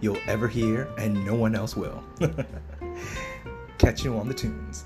you'll ever hear, and no one else will? Catch you on the tunes.